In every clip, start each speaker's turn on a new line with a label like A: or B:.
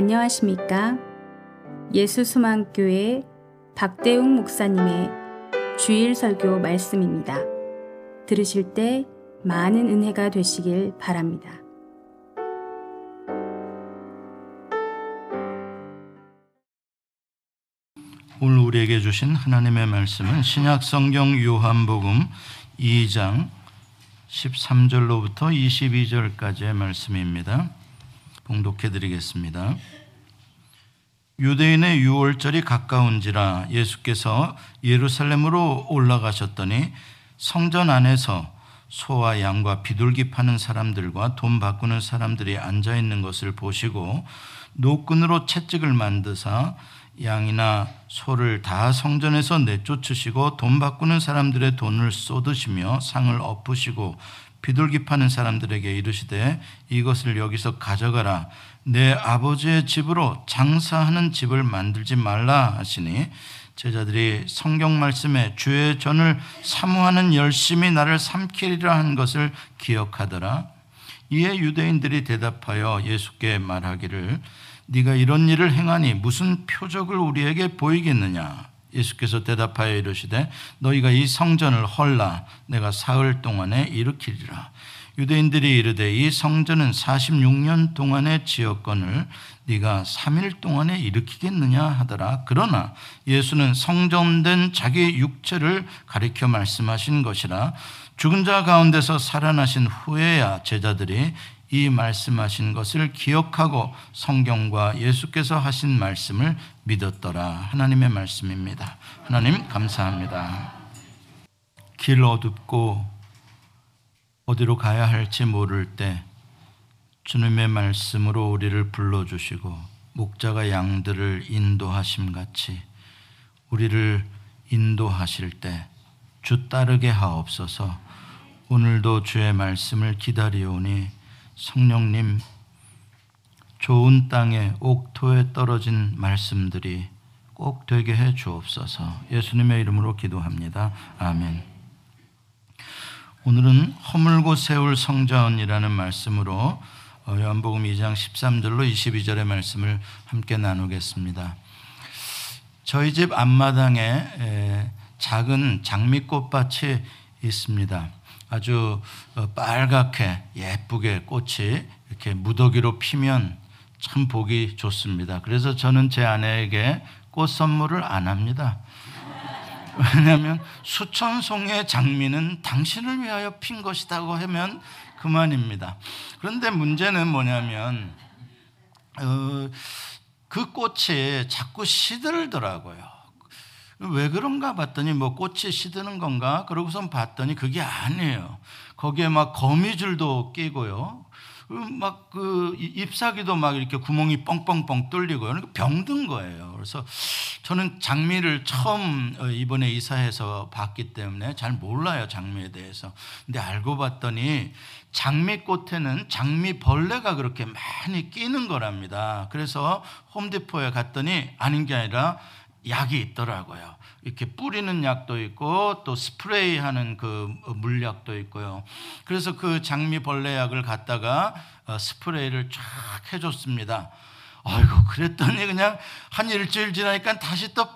A: 안녕하십니까? 예수수망교회 박대웅 목사님의 주일 설교 말씀입니다. 들으실 때 많은 은혜가 되시길 바랍니다.
B: 오늘 우리에게 주신 하나님의 말씀은 신약 성경 요한복음 2장 13절로부터 22절까지의 말씀입니다. 봉독해 드리겠습니다. 유대인의 유월절이 가까운지라 예수께서 예루살렘으로 올라가셨더니 성전 안에서 소와 양과 비둘기 파는 사람들과 돈 바꾸는 사람들이 앉아 있는 것을 보시고 노끈으로 채찍을 만드사 양이나 소를 다 성전에서 내쫓으시고 돈 바꾸는 사람들의 돈을 쏟으시며 상을 엎으시고 비둘기 파는 사람들에게 이르시되 이것을 여기서 가져가라. 내 아버지의 집으로 장사하는 집을 만들지 말라 하시니 제자들이 성경 말씀에 주의 전을 사모하는 열심히 나를 삼키리라 한 것을 기억하더라. 이에 유대인들이 대답하여 예수께 말하기를 네가 이런 일을 행하니 무슨 표적을 우리에게 보이겠느냐 예수께서 대답하여 이르시되 너희가 이 성전을 헐라. 내가 사흘 동안에 일으키리라. 유대인들이 이르되 이 성전은 46년 동안의 지역권을 네가 3일 동안에 일으키겠느냐 하더라. 그러나 예수는 성전된 자기 육체를 가리켜 말씀하신 것이라. 죽은 자 가운데서 살아나신 후에야 제자들이 이 말씀하신 것을 기억하고 성경과 예수께서 하신 말씀을 믿었더라. 하나님의 말씀입니다. 하나님 감사합니다. 길 어둡고 어디로 가야 할지 모를 때 주님의 말씀으로 우리를 불러주시고 목자가 양들을 인도하심 같이 우리를 인도하실 때 주 따르게 하옵소서 오늘도 주의 말씀을 기다리오니 성령님 좋은 땅에 옥토에 떨어진 말씀들이 꼭 되게 해 주옵소서. 예수님의 이름으로 기도합니다. 아멘. 오늘은 허물고 세울 성전이라는 말씀으로 어, 요한복음 2장 13절로 22절의 말씀을 함께 나누겠습니다. 저희 집 앞마당에 작은 장미꽃밭이 있습니다. 아주 어, 빨갛게 예쁘게 꽃이 이렇게 무더기로 피면 참 보기 좋습니다. 그래서 저는 제 아내에게 꽃 선물을 안 합니다. 왜냐하면 수천 송의 장미는 당신을 위하여 핀 것이라고 하면 그만입니다. 그런데 문제는 뭐냐면 어, 그 꽃이 자꾸 시들더라고요. 왜 그런가 봤더니 뭐 꽃이 시드는 건가? 그러고선 봤더니 그게 아니에요. 거기에 막 거미줄도 끼고요. 막 그 잎사귀도 막 이렇게 구멍이 뻥뻥뻥 뚫리고 그러니까 병든 거예요. 그래서 저는 장미를 처음 어, 이번에 이사해서 봤기 때문에 잘 몰라요 장미에 대해서. 근데 알고 봤더니 장미꽃에는 장미벌레가 그렇게 많이 끼는 거랍니다. 그래서 홈디포에 갔더니 아닌 게 아니라 약이 있더라고요. 이렇게 뿌리는 약도 있고 또 스프레이 하는 그 물약도 있고요. 그래서 그 장미벌레 약을 갖다가 어, 스프레이를 쫙 해줬습니다. 아이고, 그랬더니 그냥 한 일주일 지나니까 다시 또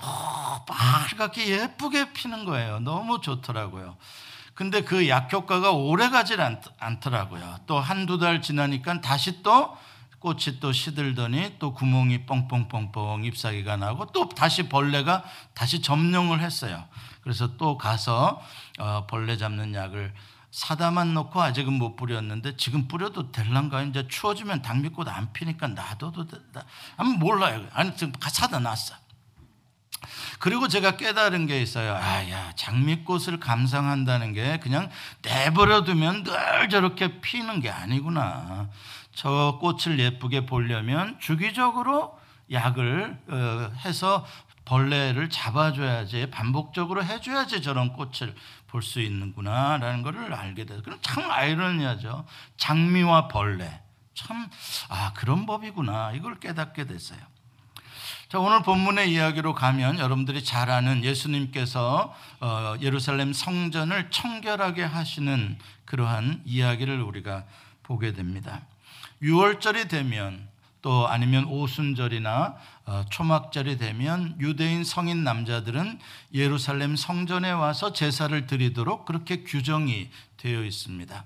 B: 빨갛게 예쁘게 피는 거예요. 너무 좋더라고요. 근데 그 약 효과가 오래 가질 않 더라고요. 또 한두 달 지나니까 다시 또 꽃이 또 시들더니 또 구멍이 뻥뻥뻥뻥 잎사귀가 나고 또 다시 벌레가 다시 점령을 했어요. 그래서 또 가서 어, 벌레 잡는 약을 사다만 놓고 아직은 못 뿌렸는데 지금 뿌려도 될란가 이제 추워지면 당비꽃 안 피니까 놔둬도 된다. 아니 몰라요. 아니 지금 사다 놨어. 그리고 제가 깨달은 게 있어요. 아, 야, 장미꽃을 감상한다는 게 그냥 내버려두면 늘 저렇게 피는 게 아니구나. 저 꽃을 예쁘게 보려면 주기적으로 약을 어, 해서 벌레를 잡아줘야지 반복적으로 해줘야지 저런 꽃을 볼 수 있는구나라는 것을 알게 돼서 그럼 참 아이러니하죠. 장미와 벌레 참 아 그런 법이구나 이걸 깨닫게 됐어요. 자 오늘 본문의 이야기로 가면 여러분들이 잘 아는 예수님께서 어, 예루살렘 성전을 청결하게 하시는 그러한 이야기를 우리가 보게 됩니다. 6월절이 되면 또 아니면 오순절이나 어, 초막절이 되면 유대인 성인 남자들은 예루살렘 성전에 와서 제사를 드리도록 그렇게 규정이 되어 있습니다.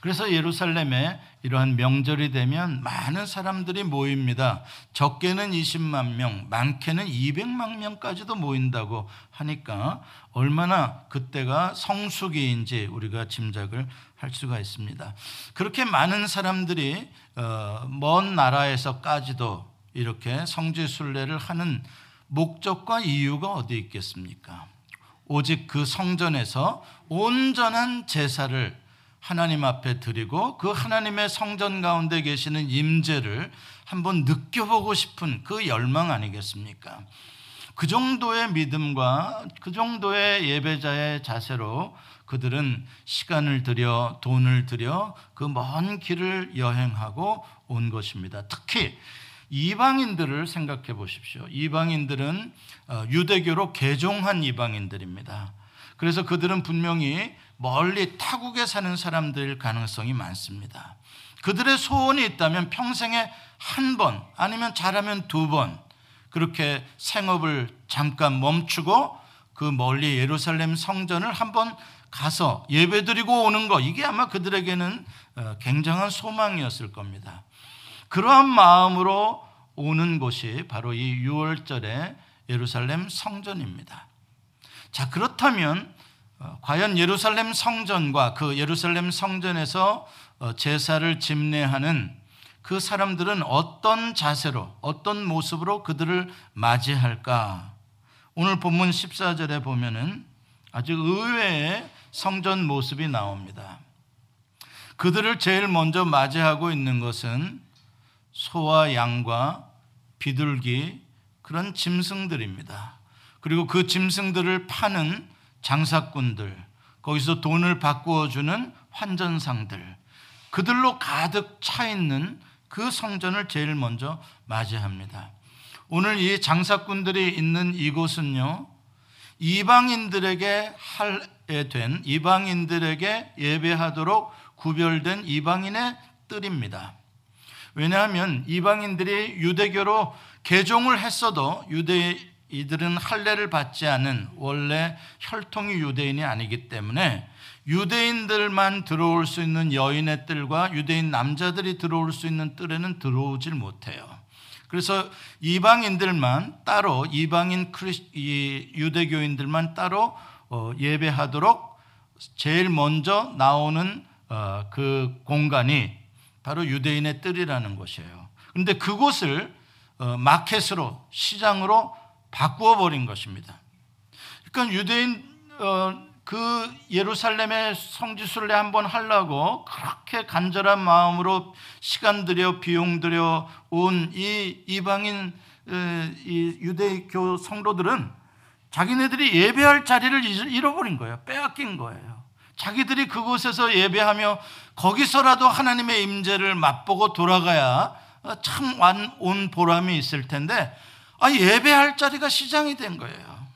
B: 그래서 예루살렘에 이러한 명절이 되면 많은 사람들이 모입니다. 적게는 20만 명, 많게는 200만 명까지도 모인다고 하니까 얼마나 그때가 성수기인지 우리가 짐작을 할 수가 있습니다. 그렇게 많은 사람들이 어, 먼 나라에서까지도 이렇게 성지 순례를 하는 목적과 이유가 어디 있겠습니까? 오직 그 성전에서 온전한 제사를 하나님 앞에 드리고 그 하나님의 성전 가운데 계시는 임재를 한번 느껴보고 싶은 그 열망 아니겠습니까? 그 정도의 믿음과 그 정도의 예배자의 자세로 그들은 시간을 들여 돈을 들여 그 먼 길을 여행하고 온 것입니다. 특히 이방인들을 생각해 보십시오. 이방인들은 어, 유대교로 개종한 이방인들입니다. 그래서 그들은 분명히 멀리 타국에 사는 사람들 가능성이 많습니다. 그들의 소원이 있다면 평생에 한 번 아니면 잘하면 두 번 그렇게 생업을 잠깐 멈추고 그 멀리 예루살렘 성전을 한번 가서 예배드리고 오는 거 이게 아마 그들에게는 어, 굉장한 소망이었을 겁니다. 그러한 마음으로 오는 곳이 바로 이 6월절의 예루살렘 성전입니다. 자, 그렇다면 어, 과연 예루살렘 성전과 그 예루살렘 성전에서 어, 제사를 집례하는 그 사람들은 어떤 자세로 어떤 모습으로 그들을 맞이할까? 오늘 본문 14절에 보면은 아주 의외의 성전 모습이 나옵니다. 그들을 제일 먼저 맞이하고 있는 것은 소와 양과 비둘기 그런 짐승들입니다. 그리고 그 짐승들을 파는 장사꾼들, 거기서 돈을 바꾸어 주는 환전상들, 그들로 가득 차 있는 그 성전을 제일 먼저 맞이합니다. 오늘 이 장사꾼들이 있는 이곳은요, 이방인들에게 할에 된 이방인들에게 예배하도록 구별된 이방인의 뜰입니다. 왜냐하면 이방인들이 유대교로 개종을 했어도 유대 이들은 할례를 받지 않은 원래 혈통이 유대인이 아니기 때문에 유대인들만 들어올 수 있는 여인의 뜰과 유대인 남자들이 들어올 수 있는 뜰에는 들어오질 못해요. 그래서 이방인들만 따로 이방인 크리스, 유대교인들만 따로 어, 예배하도록 제일 먼저 나오는 어, 그 공간이 바로 유대인의 뜰이라는 것이에요. 그런데 그곳을 어, 마켓으로 시장으로 바꾸어 버린 것입니다. 그러니까 유대인 어, 그 예루살렘의 성지순례 한번 하려고 그렇게 간절한 마음으로 시간 들여 비용 들여 온 이 이방인 이 유대교 성도들은 자기네들이 예배할 자리를 잃어버린 거예요. 빼앗긴 거예요. 자기들이 그곳에서 예배하며 거기서라도 하나님의 임재를 맛보고 돌아가야 참 온 보람이 있을 텐데 아, 예배할 자리가 시장이 된 거예요.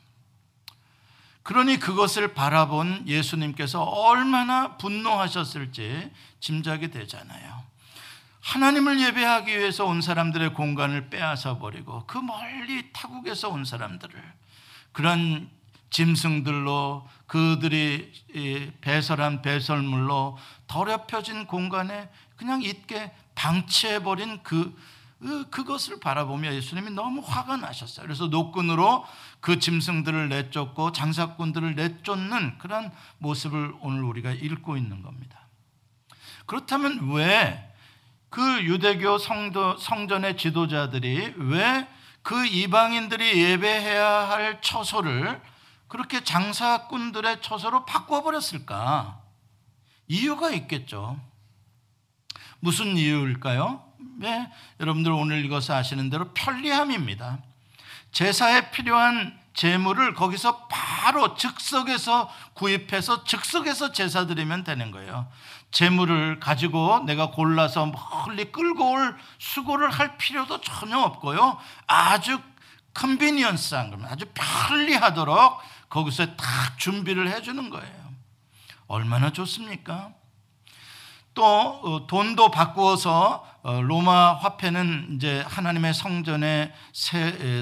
B: 그러니 그것을 바라본 예수님께서 얼마나 분노하셨을지 짐작이 되잖아요. 하나님을 예배하기 위해서 온 사람들의 공간을 빼앗아 버리고 그 멀리 타국에서 온 사람들을 그런 짐승들로 그들이 배설한 배설물로 더럽혀진 공간에 그냥 있게 방치해 버린 그 그, 그것을 바라보며 예수님이 너무 화가 나셨어요. 그래서 노끈으로 그 짐승들을 내쫓고 장사꾼들을 내쫓는 그런 모습을 오늘 우리가 읽고 있는 겁니다. 그렇다면 왜 그 유대교 성도, 성전의 지도자들이 왜 그 이방인들이 예배해야 할 처소를 그렇게 장사꾼들의 처소로 바꿔버렸을까? 이유가 있겠죠. 무슨 이유일까요? 네, 여러분들 오늘 읽어서 아시는 대로 편리함입니다. 제사에 필요한 재물을 거기서 바로 즉석에서 구입해서 즉석에서 제사 드리면 되는 거예요. 재물을 가지고 내가 골라서 멀리 끌고 올 수고를 할 필요도 전혀 없고요. 아주 컨비니언스한 겁니다. 아주 편리하도록 거기서 딱 준비를 해주는 거예요. 얼마나 좋습니까? 또또 어, 돈도 바꾸어서 어, 로마 화폐는 이제 하나님의 성전에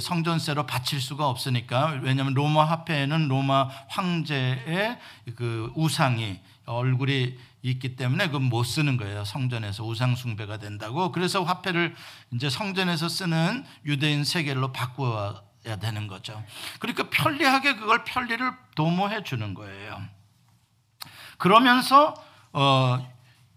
B: 성전세로 바칠 수가 없으니까 왜냐하면 로마 화폐에는 로마 황제의 그 우상이 얼굴이 있기 때문에 그 못 쓰는 거예요. 성전에서 우상 숭배가 된다고. 그래서 화폐를 이제 성전에서 쓰는 유대인 세겔로 바꾸어야 되는 거죠. 그러니까 편리하게 그걸 편리를 도모해 주는 거예요. 그러면서 어,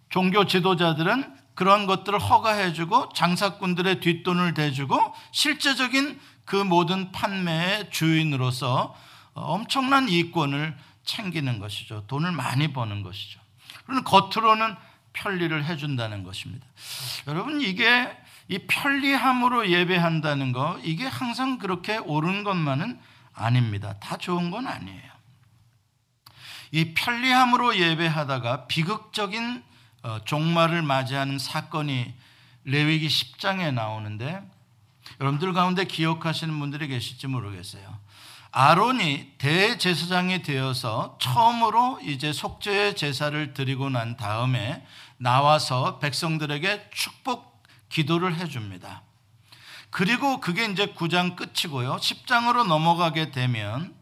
B: 종교 지도자들은 그런 것들을 허가해주고 장사꾼들의 뒷돈을 대주고 실제적인 그 모든 판매의 주인으로서 엄청난 이권을 챙기는 것이죠. 돈을 많이 버는 것이죠. 그러면 겉으로는 편리를 해준다는 것입니다. 여러분 이게 이 편리함으로 예배한다는 거 이게 항상 그렇게 옳은 것만은 아닙니다. 다 좋은 건 아니에요. 이 편리함으로 예배하다가 비극적인 어, 종말을 맞이하는 사건이 레위기 10장에 나오는데 여러분들 가운데 기억하시는 분들이 계실지 모르겠어요. 아론이 대제사장이 되어서 처음으로 이제 속죄 제사를 드리고 난 다음에 나와서 백성들에게 축복 기도를 해 줍니다. 그리고 그게 이제 9장 끝이고요. 10장으로 넘어가게 되면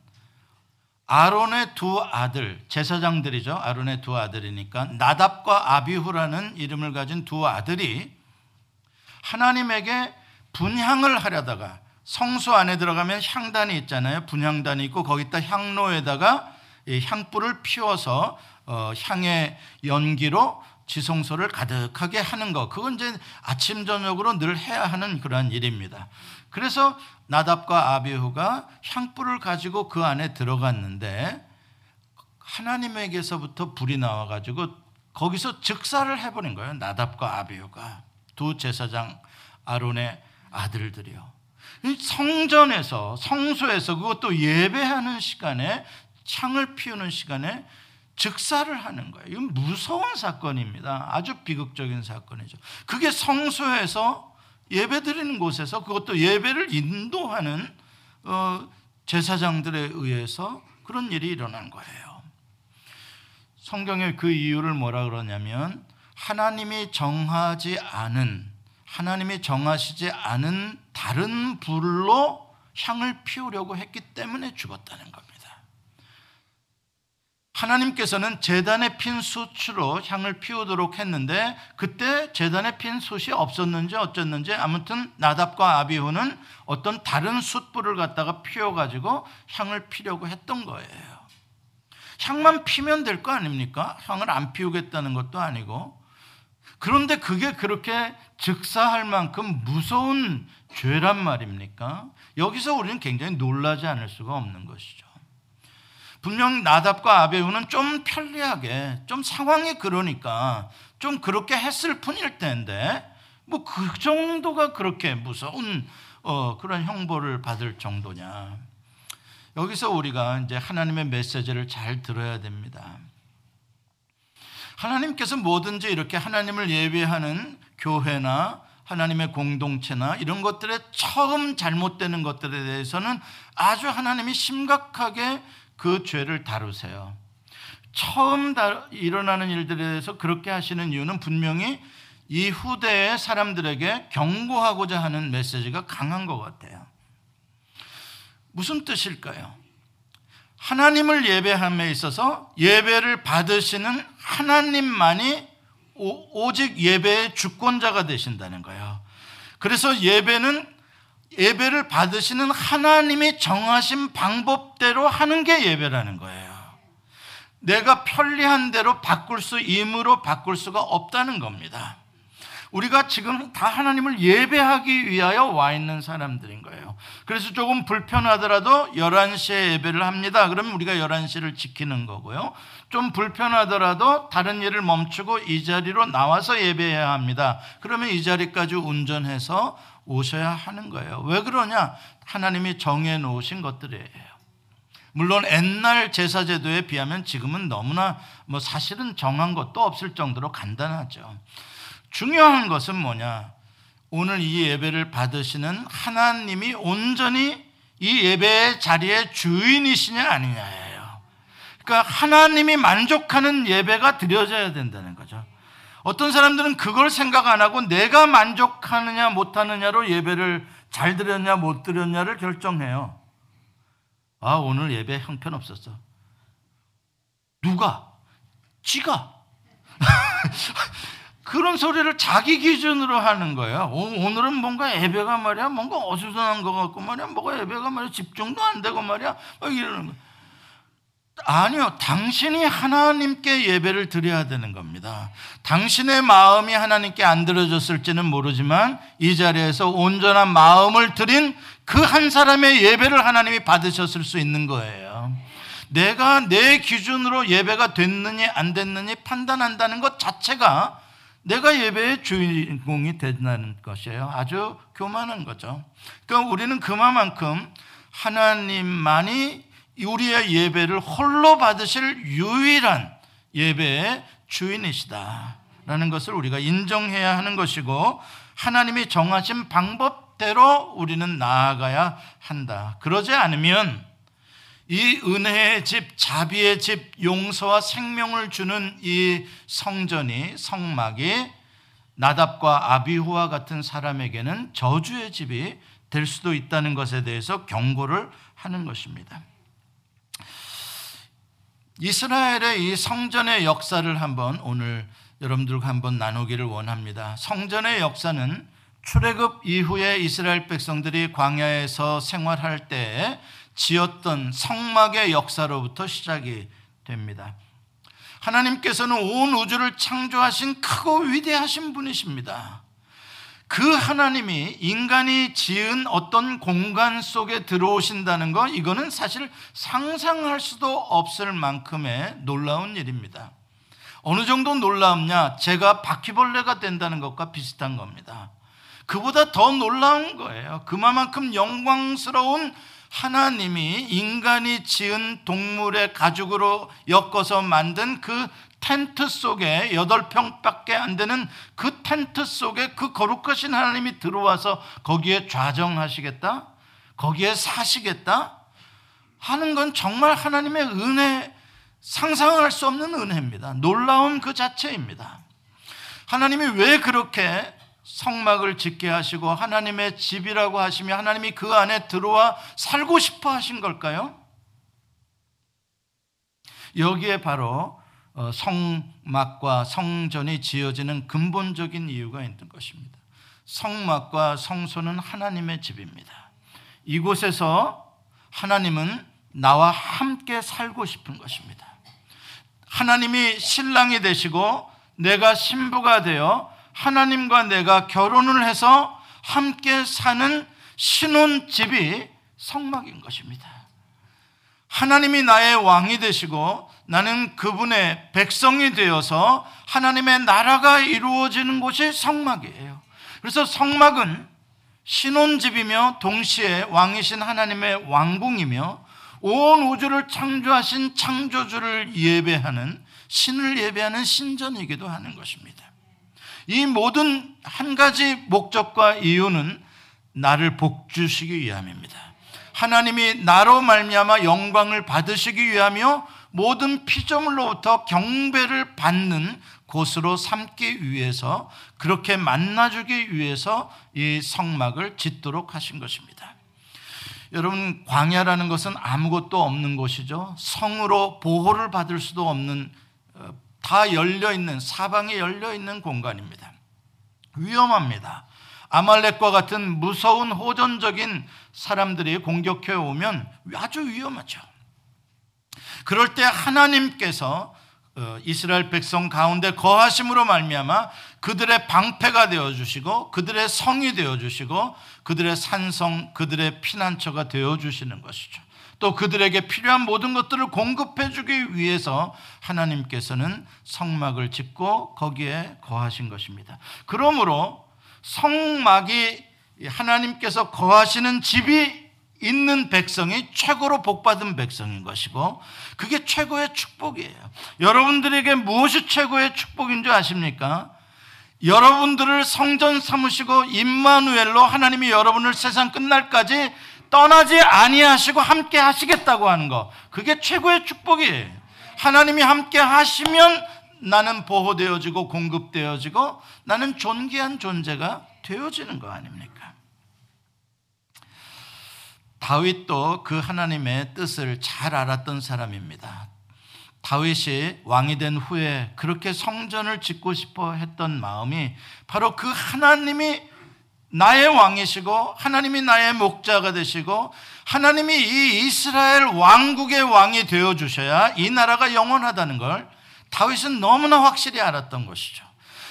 B: 아론의 두 아들, 제사장들이죠. 아론의 두 아들이니까 나답과 아비후라는 이름을 가진 두 아들이 하나님에게 분향을 하려다가 성소 안에 들어가면 향단이 있잖아요. 분향단이 있고 거기다 향로에다가 향불을 피워서 어, 향의 연기로 지성소를 가득하게 하는 거. 그건 이제 아침 저녁으로 늘 해야 하는 그러한 일입니다. 그래서 나답과 아비후가 향불을 가지고 그 안에 들어갔는데 하나님에게서부터 불이 나와 가지고 거기서 즉사를 해버린 거예요. 나답과 아비후가 두 제사장 아론의 아들들이요. 성전에서 성소에서 그것도 예배하는 시간에 창을 피우는 시간에 즉사를 하는 거예요. 이건 무서운 사건입니다. 아주 비극적인 사건이죠. 그게 성소에서 예배 드리는 곳에서 그것도 예배를 인도하는 어, 제사장들에 의해서 그런 일이 일어난 거예요. 성경에 그 이유를 뭐라 그러냐면 하나님이 정하지 않은 하나님이 정하시지 않은 다른 불로 향을 피우려고 했기 때문에 죽었다는 겁니다. 하나님께서는 재단에 핀 숯으로 향을 피우도록 했는데 그때 재단에 핀 숯이 없었는지 어쩌는지 아무튼 나답과 아비후는 어떤 다른 숯불을 갖다가 피워가지고 향을 피려고 했던 거예요. 향만 피면 될 거 아닙니까? 향을 안 피우겠다는 것도 아니고. 그런데 그게 그렇게 즉사할 만큼 무서운 죄란 말입니까? 여기서 우리는 굉장히 놀라지 않을 수가 없는 것이죠. 분명 나답과 아베우는 좀 편리하게 좀 상황이 그러니까 좀 그렇게 했을 뿐일 텐데 뭐 그 정도가 그렇게 무서운 어, 그런 형벌을 받을 정도냐. 여기서 우리가 이제 하나님의 메시지를 잘 들어야 됩니다. 하나님께서 뭐든지 이렇게 하나님을 예배하는 교회나 하나님의 공동체나 이런 것들에 처음 잘못되는 것들에 대해서는 아주 하나님이 심각하게 그 죄를 다루세요. 처음 일어나는 일들에 대해서 그렇게 하시는 이유는 분명히 이 후대의 사람들에게 경고하고자 하는 메시지가 강한 것 같아요. 무슨 뜻일까요? 하나님을 예배함에 있어서 예배를 받으시는 하나님만이 오직 예배의 주권자가 되신다는 거예요. 그래서 예배는 예배를 받으시는 하나님이 정하신 방법대로 하는 게 예배라는 거예요. 내가 편리한 대로 바꿀 수, 임으로 바꿀 수가 없다는 겁니다. 우리가 지금 다 하나님을 예배하기 위하여 와 있는 사람들인 거예요. 그래서 조금 불편하더라도 11시에 예배를 합니다. 그러면 우리가 11시를 지키는 거고요. 좀 불편하더라도 다른 일을 멈추고 이 자리로 나와서 예배해야 합니다. 그러면 이 자리까지 운전해서 오셔야 하는 거예요. 왜 그러냐? 하나님이 정해 놓으신 것들이에요. 물론 옛날 제사 제도에 비하면 지금은 너무나 뭐 사실은 정한 것도 없을 정도로 간단하죠. 중요한 것은 뭐냐? 오늘 이 예배를 받으시는 하나님이 온전히 이 예배의 자리의 주인이시냐 아니냐예요. 그러니까 하나님이 만족하는 예배가 드려져야 된다는 거죠. 어떤 사람들은 그걸 생각 안 하고 내가 만족하느냐 못하느냐로 예배를 잘 드렸냐 못 드렸냐를 결정해요. 아, 오늘 예배 형편 없었어. 누가? 지가. 그런 소리를 자기 기준으로 하는 거예요. 오 늘은 뭔가 예배가 말이야, 뭔가 어수선한 것 같고 말이야, 뭐가 예배가 말이야, 집중도 안 되고 말이야, 막 이러는 거. 아니요, 당신이 하나님께 예배를 드려야 되는 겁니다. 당신의 마음이 하나님께 안 들어졌을지는 모르지만 이 자리에서 온전한 마음을 드린 그 한 사람의 예배를 하나님이 받으셨을 수 있는 거예요. 내가 내 기준으로 예배가 됐느니 안 됐느니 판단한다는 것 자체가 내가 예배의 주인공이 된다는 것이에요. 아주 교만한 거죠. 그러니까 우리는 그만큼 하나님만이 우리의 예배를 홀로 받으실 유일한 예배의 주인이시다라는 것을 우리가 인정해야 하는 것이고 하나님이 정하신 방법대로 우리는 나아가야 한다. 그러지 않으면 이 은혜의 집, 자비의 집, 용서와 생명을 주는 이 성전이 성막이 나답과 아비후와 같은 사람에게는 저주의 집이 될 수도 있다는 것에 대해서 경고를 하는 것입니다. 이스라엘의 이 성전의 역사를 한번 오늘 여러분들과 한번 나누기를 원합니다. 성전의 역사는 출애굽 이후에 이스라엘 백성들이 광야에서 생활할 때 지었던 성막의 역사로부터 시작이 됩니다. 하나님께서는 온 우주를 창조하신 크고 위대하신 분이십니다. 그 하나님이 인간이 지은 어떤 공간 속에 들어오신다는 것, 이거는 사실 상상할 수도 없을 만큼의 놀라운 일입니다. 어느 정도 놀라움냐? 제가 바퀴벌레가 된다는 것과 비슷한 겁니다. 그보다 더 놀라운 거예요. 그만큼 영광스러운 하나님이 인간이 지은 동물의 가죽으로 엮어서 만든 그 텐트 속에 여덟 평밖에 안 되는 그 텐트 속에 그 거룩하신 하나님이 들어와서 거기에 좌정하시겠다? 거기에 사시겠다? 하는 건 정말 하나님의 은혜, 상상할 수 없는 은혜입니다. 놀라운 그 자체입니다. 하나님이 왜 그렇게 성막을 짓게 하시고 하나님의 집이라고 하시며 하나님이 그 안에 들어와 살고 싶어 하신 걸까요? 여기에 바로 어, 성막과 성전이 지어지는 근본적인 이유가 있는 것입니다. 성막과 성소는 하나님의 집입니다. 이곳에서 하나님은 나와 함께 살고 싶은 것입니다. 하나님이 신랑이 되시고 내가 신부가 되어 하나님과 내가 결혼을 해서 함께 사는 신혼집이 성막인 것입니다. 하나님이 나의 왕이 되시고 나는 그분의 백성이 되어서 하나님의 나라가 이루어지는 곳이 성막이에요. 그래서 성막은 신혼집이며 동시에 왕이신 하나님의 왕궁이며 온 우주를 창조하신 창조주를 예배하는 신을 예배하는 신전이기도 하는 것입니다. 이 모든 한 가지 목적과 이유는 나를 복주시기 위함입니다. 하나님이 나로 말미암아 영광을 받으시기 위하며 모든 피조물로부터 경배를 받는 곳으로 삼기 위해서 그렇게 만나주기 위해서 이 성막을 짓도록 하신 것입니다. 여러분 광야라는 것은 아무것도 없는 곳이죠. 성으로 보호를 받을 수도 없는 어, 다 열려 있는 사방에 열려 있는 공간입니다. 위험합니다. 아말렉과 같은 무서운 호전적인 사람들이 공격해 오면 아주 위험하죠. 그럴 때 하나님께서 어, 이스라엘 백성 가운데 거하심으로 말미암아 그들의 방패가 되어 주시고 그들의 성이 되어 주시고 그들의 산성 그들의 피난처가 되어 주시는 것이죠. 또 그들에게 필요한 모든 것들을 공급해 주기 위해서 하나님께서는 성막을 짓고 거기에 거하신 것입니다. 그러므로 성막이 하나님께서 거하시는 집이 있는 백성이 최고로 복받은 백성인 것이고 그게 최고의 축복이에요. 여러분들에게 무엇이 최고의 축복인 줄 아십니까? 여러분들을 성전 삼으시고 임마누엘로 하나님이 여러분을 세상 끝날까지 떠나지 아니하시고 함께 하시겠다고 하는 거. 그게 최고의 축복이에요. 하나님이 함께 하시면 나는 보호되어지고 공급되어지고 나는 존귀한 존재가 되어지는 거 아닙니까? 다윗도 그 하나님의 뜻을 잘 알았던 사람입니다. 다윗이 왕이 된 후에 그렇게 성전을 짓고 싶어 했던 마음이 바로 그 하나님이 나의 왕이시고 하나님이 나의 목자가 되시고 하나님이 이 이스라엘 왕국의 왕이 되어 주셔야 이 나라가 영원하다는 걸 다윗은 너무나 확실히 알았던 것이죠.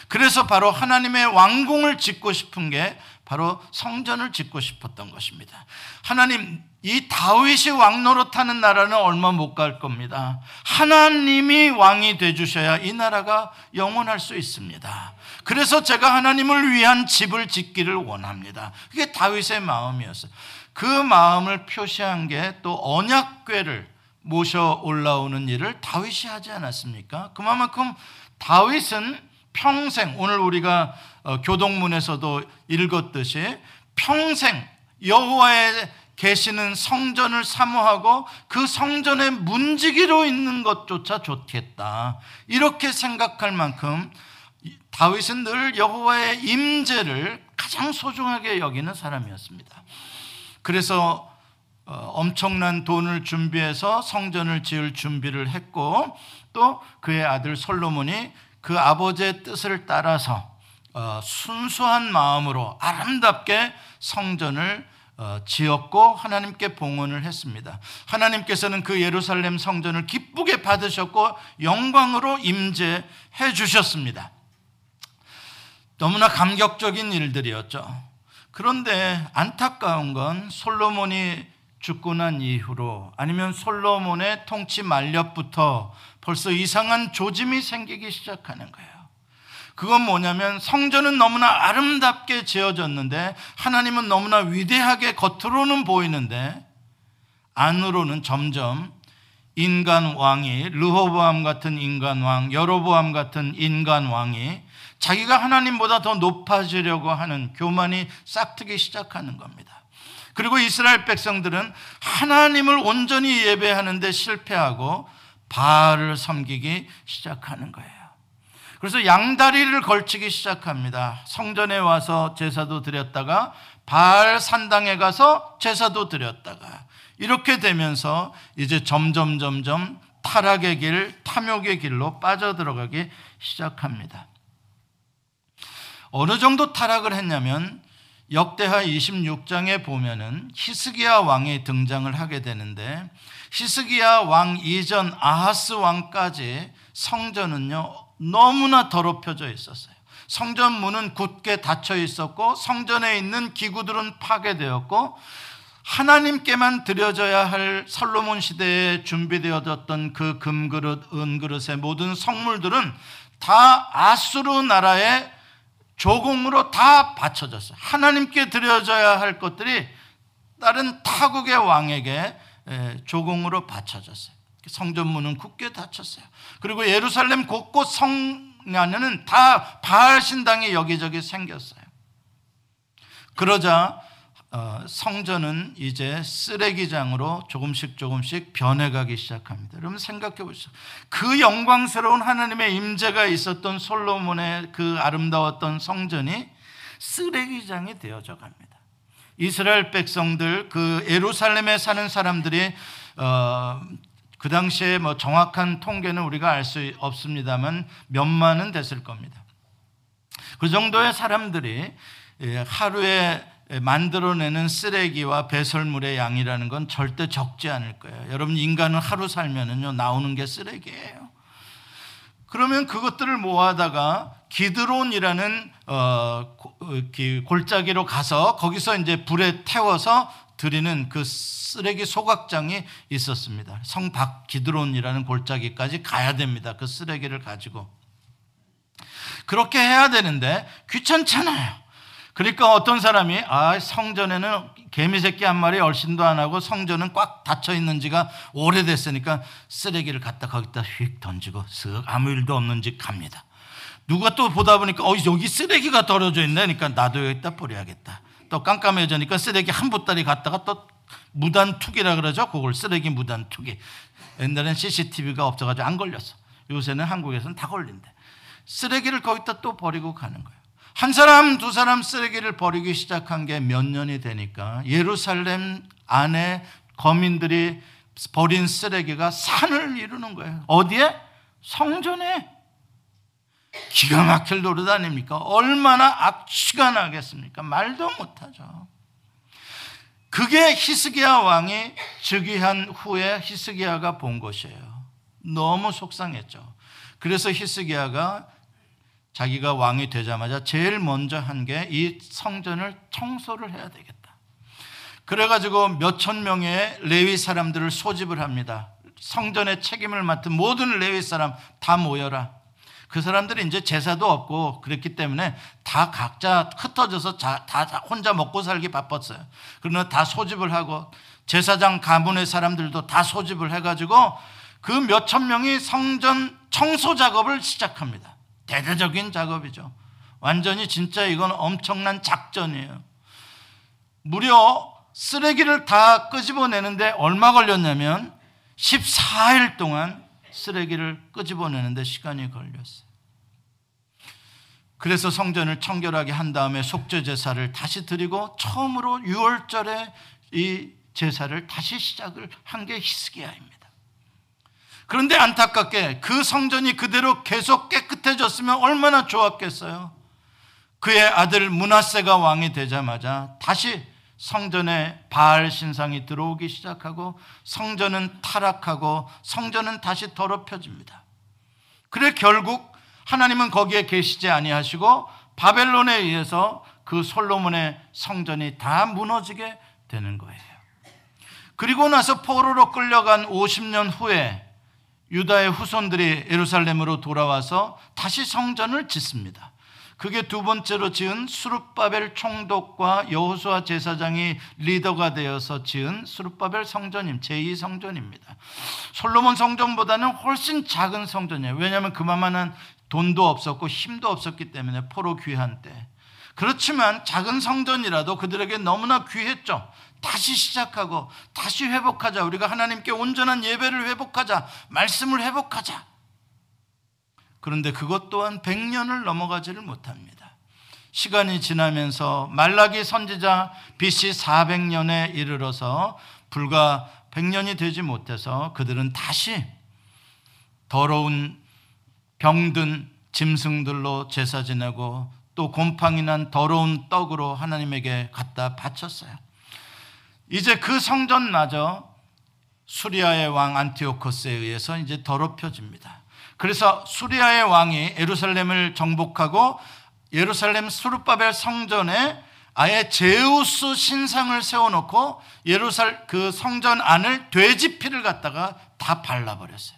B: 그래서 바로 하나님의 왕궁을 짓고 싶은 게 바로 성전을 짓고 싶었던 것입니다. 하나님 이 다윗이 왕 노릇하는 나라는 얼마 못 갈 겁니다. 하나님이 왕이 돼 주셔야 이 나라가 영원할 수 있습니다. 그래서 제가 하나님을 위한 집을 짓기를 원합니다. 그게 다윗의 마음이었어요. 그 마음을 표시한 게 또 언약궤를 모셔 올라오는 일을 다윗이 하지 않았습니까? 그만큼 다윗은 평생 오늘 우리가 어, 교동문에서도 읽었듯이 평생 여호와의 계시는 성전을 사모하고 그 성전의 문지기로 있는 것조차 좋겠다. 이렇게 생각할 만큼 다윗은 늘 여호와의 임재를 가장 소중하게 여기는 사람이었습니다. 그래서 어, 엄청난 돈을 준비해서 성전을 지을 준비를 했고 또 그의 아들 솔로몬이 그 아버지의 뜻을 따라서 어, 순수한 마음으로 아름답게 성전을 어, 지었고 하나님께 봉헌을 했습니다. 하나님께서는 그 예루살렘 성전을 기쁘게 받으셨고 영광으로 임재해 주셨습니다. 너무나 감격적인 일들이었죠. 그런데 안타까운 건 솔로몬이 죽고 난 이후로 아니면 솔로몬의 통치 만렵부터 벌써 이상한 조짐이 생기기 시작하는 거예요. 그건 뭐냐면 성전은 너무나 아름답게 지어졌는데 하나님은 너무나 위대하게 겉으로는 보이는데 안으로는 점점 인간 왕이 르호보암 같은 인간 왕, 여로보암 같은 인간 왕이 자기가 하나님보다 더 높아지려고 하는 교만이 싹트기 시작하는 겁니다. 그리고 이스라엘 백성들은 하나님을 온전히 예배하는데 실패하고 바알을 섬기기 시작하는 거예요. 그래서 양다리를 걸치기 시작합니다. 성전에 와서 제사도 드렸다가 바알 산당에 가서 제사도 드렸다가 이렇게 되면서 이제 점점 점점 타락의 길, 탐욕의 길로 빠져들어가기 시작합니다. 어느 정도 타락을 했냐면 역대하 26장에 보면은 히스기야 왕이 등장을 하게 되는데 히스기야 왕 이전 아하스 왕까지 성전은요 너무나 더럽혀져 있었어요. 성전 문은 굳게 닫혀 있었고 성전에 있는 기구들은 파괴되었고 하나님께만 드려져야 할 솔로몬 시대에 준비되어졌던 그 금그릇, 은그릇의 모든 성물들은 다 아수르 나라의 조공으로 다 바쳐졌어요. 하나님께 드려져야 할 것들이 다른 타국의 왕에게 조공으로 바쳐졌어요. 성전문은 굳게 닫혔어요. 그리고 예루살렘 곳곳 성안에는 다 바알 신당이 여기저기 생겼어요. 그러자 어, 성전은 이제 쓰레기장으로 조금씩 조금씩 변해가기 시작합니다. 여러분 생각해 보시죠. 그 영광스러운 하나님의 임재가 있었던 솔로몬의 그 아름다웠던 성전이 쓰레기장이 되어져 갑니다. 이스라엘 백성들 그 예루살렘에 사는 사람들이 어, 그 당시에 뭐 정확한 통계는 우리가 알 수 없습니다만 몇만은 됐을 겁니다. 그 정도의 사람들이 예, 하루에 만들어내는 쓰레기와 배설물의 양이라는 건 절대 적지 않을 거예요. 여러분 인간은 하루 살면은요 나오는 게 쓰레기예요. 그러면 그것들을 모아다가 기드론이라는 어, 골짜기로 가서 거기서 이제 불에 태워서 드리는 그 쓰레기 소각장이 있었습니다. 성박 기드론이라는 골짜기까지 가야 됩니다. 그 쓰레기를 가지고 그렇게 해야 되는데 귀찮잖아요. 그러니까 어떤 사람이 아 성전에는 개미 새끼 한 마리 얼씬도 안 하고 성전은 꽉 닫혀 있는 지가 오래됐으니까 쓰레기를 갖다 거기다 휙 던지고 쓱 아무 일도 없는지 갑니다. 누가 또 보다 보니까 어 여기 쓰레기가 떨어져 있네. 그러니까 나도 여기다 버려야겠다. 또 깜깜해지니까 쓰레기 한 보따리 갖다가 또 무단 투기라 그러죠. 그걸 쓰레기 무단 투기. 옛날엔 CCTV가 없어가지고 안 걸렸어. 요새는 한국에서는 다 걸린대. 쓰레기를 거기다 또 버리고 가는 거예요. 한 사람, 두 사람 쓰레기를 버리기 시작한 게 몇 년이 되니까 예루살렘 안에 거민들이 버린 쓰레기가 산을 이루는 거예요. 어디에? 성전에. 기가 막힐 노릇 아닙니까? 얼마나 악취가 나겠습니까? 말도 못하죠. 그게 히스기야 왕이 즉위한 후에 히스기야가 본 것이에요. 너무 속상했죠. 그래서 히스기야가 자기가 왕이 되자마자 제일 먼저 한 게 이 성전을 청소를 해야 되겠다. 그래가지고 몇천 명의 레위 사람들을 소집을 합니다. 성전의 책임을 맡은 모든 레위 사람 다 모여라. 그 사람들이 이제 제사도 없고 그랬기 때문에 다 각자 흩어져서 다 혼자 먹고 살기 바빴어요. 그러나 다 소집을 하고 제사장 가문의 사람들도 다 소집을 해가지고 그 몇천 명이 성전 청소 작업을 시작합니다. 대대적인 작업이죠. 완전히 진짜 이건 엄청난 작전이에요. 무려 쓰레기를 다 끄집어내는데 얼마 걸렸냐면 14일 동안 쓰레기를 끄집어내는데 시간이 걸렸어요. 그래서 성전을 청결하게 한 다음에 속죄 제사를 다시 드리고 처음으로 6월절에 이 제사를 다시 시작을 한 게 히스기야입니다. 그런데 안타깝게 그 성전이 그대로 계속 깨끗해졌으면 얼마나 좋았겠어요. 그의 아들 문하세가 왕이 되자마자 다시 성전에 바알 신상이 들어오기 시작하고 성전은 타락하고 성전은 다시 더럽혀집니다. 그래 결국 하나님은 거기에 계시지 아니하시고 바벨론에 의해서 그 솔로몬의 성전이 다 무너지게 되는 거예요. 그리고 나서 포로로 끌려간 50년 후에 유다의 후손들이 예루살렘으로 돌아와서 다시 성전을 짓습니다. 그게 두 번째로 지은 수룹바벨 총독과 여호수아 제사장이 리더가 되어서 지은 수룹바벨 성전임 제2 성전입니다. 솔로몬 성전보다는 훨씬 작은 성전이에요. 왜냐하면 그만한 돈도 없었고 힘도 없었기 때문에 포로 귀한 때. 그렇지만 작은 성전이라도 그들에게 너무나 귀했죠. 다시 시작하고 다시 회복하자. 우리가 하나님께 온전한 예배를 회복하자. 말씀을 회복하자. 그런데 그것 또한 100년을 넘어가지를 못합니다. 시간이 지나면서 말라기 선지자 BC 400년에 이르러서 불과 100년이 되지 못해서 그들은 다시 더러운 병든 짐승들로 제사 지내고 또 곰팡이 난 더러운 떡으로 하나님에게 갖다 바쳤어요. 이제 그 성전마저 수리아의 왕 안티오코스에 의해서 이제 더럽혀집니다. 그래서 수리아의 왕이 예루살렘을 정복하고 예루살렘 수르바벨 성전에 아예 제우스 신상을 세워놓고 예루살 그 성전 안을 돼지 피를 갖다가 다 발라버렸어요.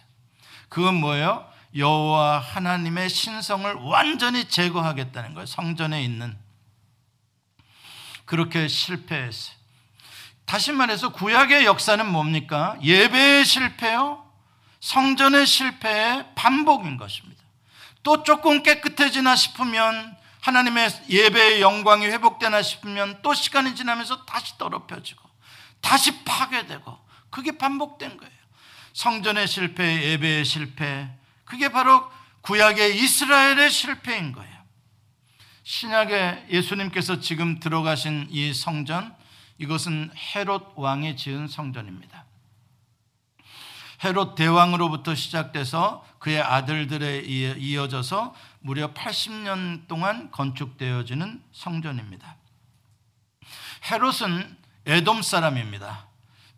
B: 그건 뭐예요? 여호와 하나님의 신성을 완전히 제거하겠다는 거예요. 성전에 있는 그렇게 실패했어요. 다시 말해서 구약의 역사는 뭡니까? 예배의 실패요, 성전의 실패의 반복인 것입니다. 또 조금 깨끗해지나 싶으면 하나님의 예배의 영광이 회복되나 싶으면 또 시간이 지나면서 다시 더럽혀지고 다시 파괴되고 그게 반복된 거예요. 성전의 실패, 예배의 실패, 그게 바로 구약의 이스라엘의 실패인 거예요. 신약에 예수님께서 지금 들어가신 이 성전, 이것은 헤롯 왕이 지은 성전입니다. 헤롯 대왕으로부터 시작돼서 그의 아들들에 이어져서 무려 80년 동안 건축되어지는 성전입니다. 헤롯은 에돔 사람입니다.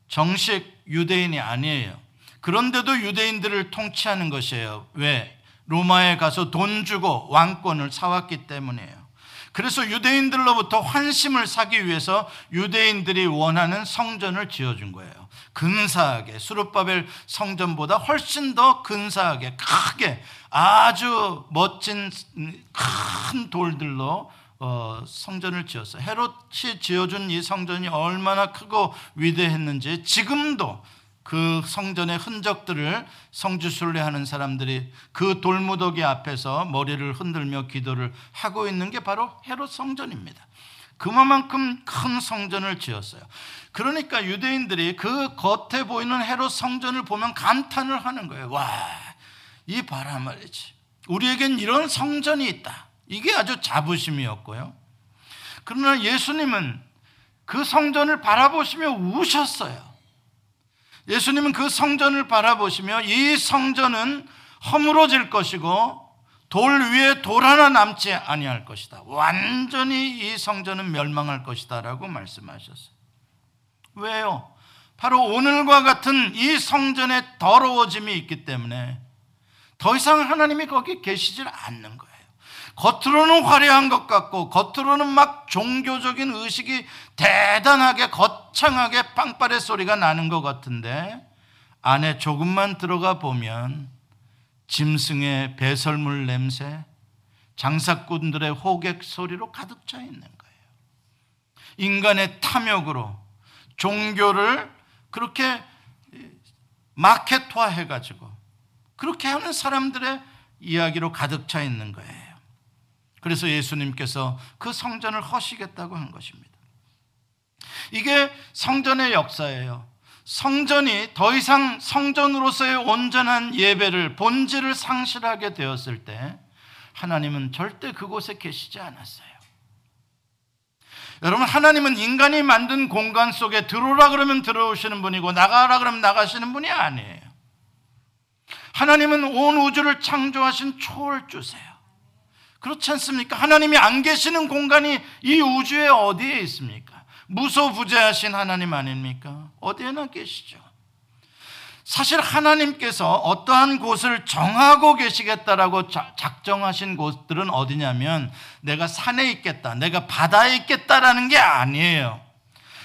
B: 정식 유대인이 아니에요. 그런데도 유대인들을 통치하는 것이에요. 왜? 로마에 가서 돈 주고 왕권을 사왔기 때문이에요. 그래서 유대인들로부터 환심을 사기 위해서 유대인들이 원하는 성전을 지어준 거예요. 근사하게 수르바벨 성전보다 훨씬 더 근사하게 크게 아주 멋진 큰 돌들로 어, 성전을 지었어요. 헤롯이 지어준 이 성전이 얼마나 크고 위대했는지 지금도 그 성전의 흔적들을 성주순례하는 사람들이 그 돌무더기 앞에서 머리를 흔들며 기도를 하고 있는 게 바로 헤롯 성전입니다. 그만큼 큰 성전을 지었어요. 그러니까 유대인들이 그 겉에 보이는 헤롯 성전을 보면 감탄을 하는 거예요. 와, 이 봐라 말이지. 우리에겐 이런 성전이 있다. 이게 아주 자부심이었고요. 그러나 예수님은 그 성전을 바라보시며 우셨어요. 예수님은 그 성전을 바라보시며 이 성전은 허물어질 것이고 돌 위에 돌 하나 남지 아니할 것이다. 완전히 이 성전은 멸망할 것이다라고 말씀하셨어요. 왜요? 바로 오늘과 같은 이 성전의 더러워짐이 있기 때문에 더 이상 하나님이 거기 계시질 않는 거예요. 겉으로는 화려한 것 같고 겉으로는 막 종교적인 의식이 대단하게 거창하게 빵빠레 소리가 나는 것 같은데 안에 조금만 들어가 보면 짐승의 배설물 냄새, 장사꾼들의 호객 소리로 가득 차 있는 거예요. 인간의 탐욕으로 종교를 그렇게 마켓화 해가지고 그렇게 하는 사람들의 이야기로 가득 차 있는 거예요. 그래서 예수님께서 그 성전을 허시겠다고 한 것입니다. 이게 성전의 역사예요. 성전이 더 이상 성전으로서의 온전한 예배를 본질을 상실하게 되었을 때 하나님은 절대 그곳에 계시지 않았어요. 여러분 하나님은 인간이 만든 공간 속에 들어오라 그러면 들어오시는 분이고 나가라 그러면 나가시는 분이 아니에요. 하나님은 온 우주를 창조하신 초월주세요. 그렇지 않습니까? 하나님이 안 계시는 공간이 이 우주에 어디에 있습니까? 무소부재하신 하나님 아닙니까? 어디에나 계시죠. 사실 하나님께서 어떠한 곳을 정하고 계시겠다라고 작정하신 곳들은 어디냐면 내가 산에 있겠다, 내가 바다에 있겠다라는 게 아니에요.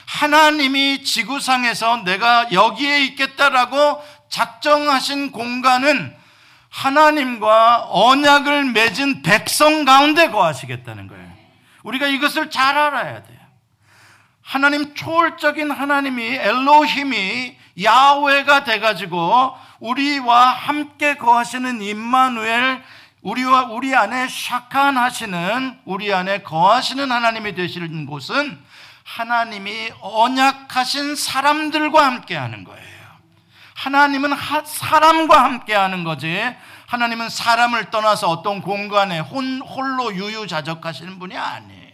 B: 하나님이 지구상에서 내가 여기에 있겠다라고 작정하신 공간은 하나님과 언약을 맺은 백성 가운데 거하시겠다는 거예요. 우리가 이것을 잘 알아야 돼요. 하나님 초월적인 하나님이 엘로힘이 야훼가 돼가지고 우리와 함께 거하시는 임마누엘 우리와 우리 안에 샤칸 하시는 우리 안에 거하시는 하나님이 되시는 곳은 하나님이 언약하신 사람들과 함께 하는 거예요. 하나님은 사람과 함께 하는 거지. 하나님은 사람을 떠나서 어떤 공간에 홀로 유유자적하시는 분이 아니에요.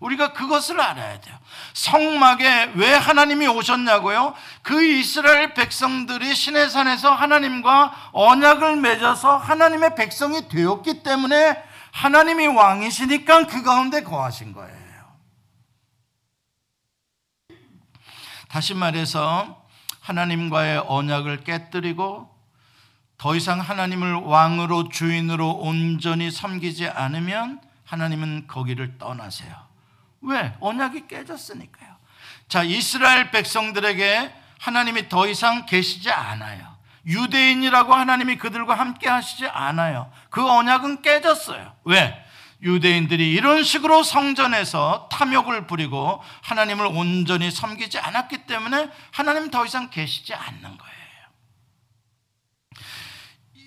B: 우리가 그것을 알아야 돼요. 성막에 왜 하나님이 오셨냐고요? 그 이스라엘 백성들이 신의 산에서 하나님과 언약을 맺어서 하나님의 백성이 되었기 때문에 하나님이 왕이시니까 그 가운데 거하신 거예요. 다시 말해서 하나님과의 언약을 깨뜨리고 더 이상 하나님을 왕으로 주인으로 온전히 섬기지 않으면 하나님은 거기를 떠나세요. 왜? 언약이 깨졌으니까요. 자, 이스라엘 백성들에게 하나님이 더 이상 계시지 않아요. 유대인이라고 하나님이 그들과 함께 하시지 않아요. 그 언약은 깨졌어요. 왜? 유대인들이 이런 식으로 성전에서 탐욕을 부리고 하나님을 온전히 섬기지 않았기 때문에 하나님 더 이상 계시지 않는 거예요.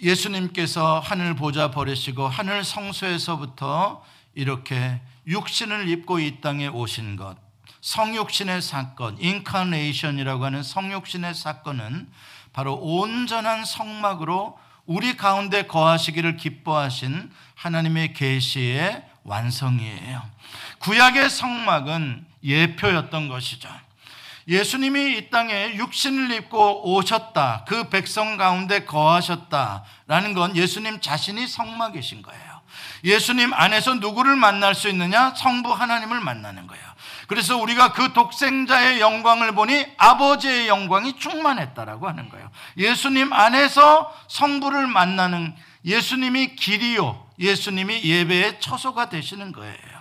B: 예수님께서 하늘 보좌 버리시고 하늘 성소에서부터 이렇게 육신을 입고 이 땅에 오신 것, 성육신의 사건, 인카네이션이라고 하는 성육신의 사건은 바로 온전한 성막으로 우리 가운데 거하시기를 기뻐하신 하나님의 계시의 완성이에요. 구약의 성막은 예표였던 것이죠. 예수님이 이 땅에 육신을 입고 오셨다. 그 백성 가운데 거하셨다라는 건 예수님 자신이 성막이신 거예요. 예수님 안에서 누구를 만날 수 있느냐? 성부 하나님을 만나는 거예요. 그래서 우리가 그 독생자의 영광을 보니 아버지의 영광이 충만했다라고 하는 거예요. 예수님 안에서 성부를 만나는 예수님이 길이요. 예수님이 예배의 처소가 되시는 거예요.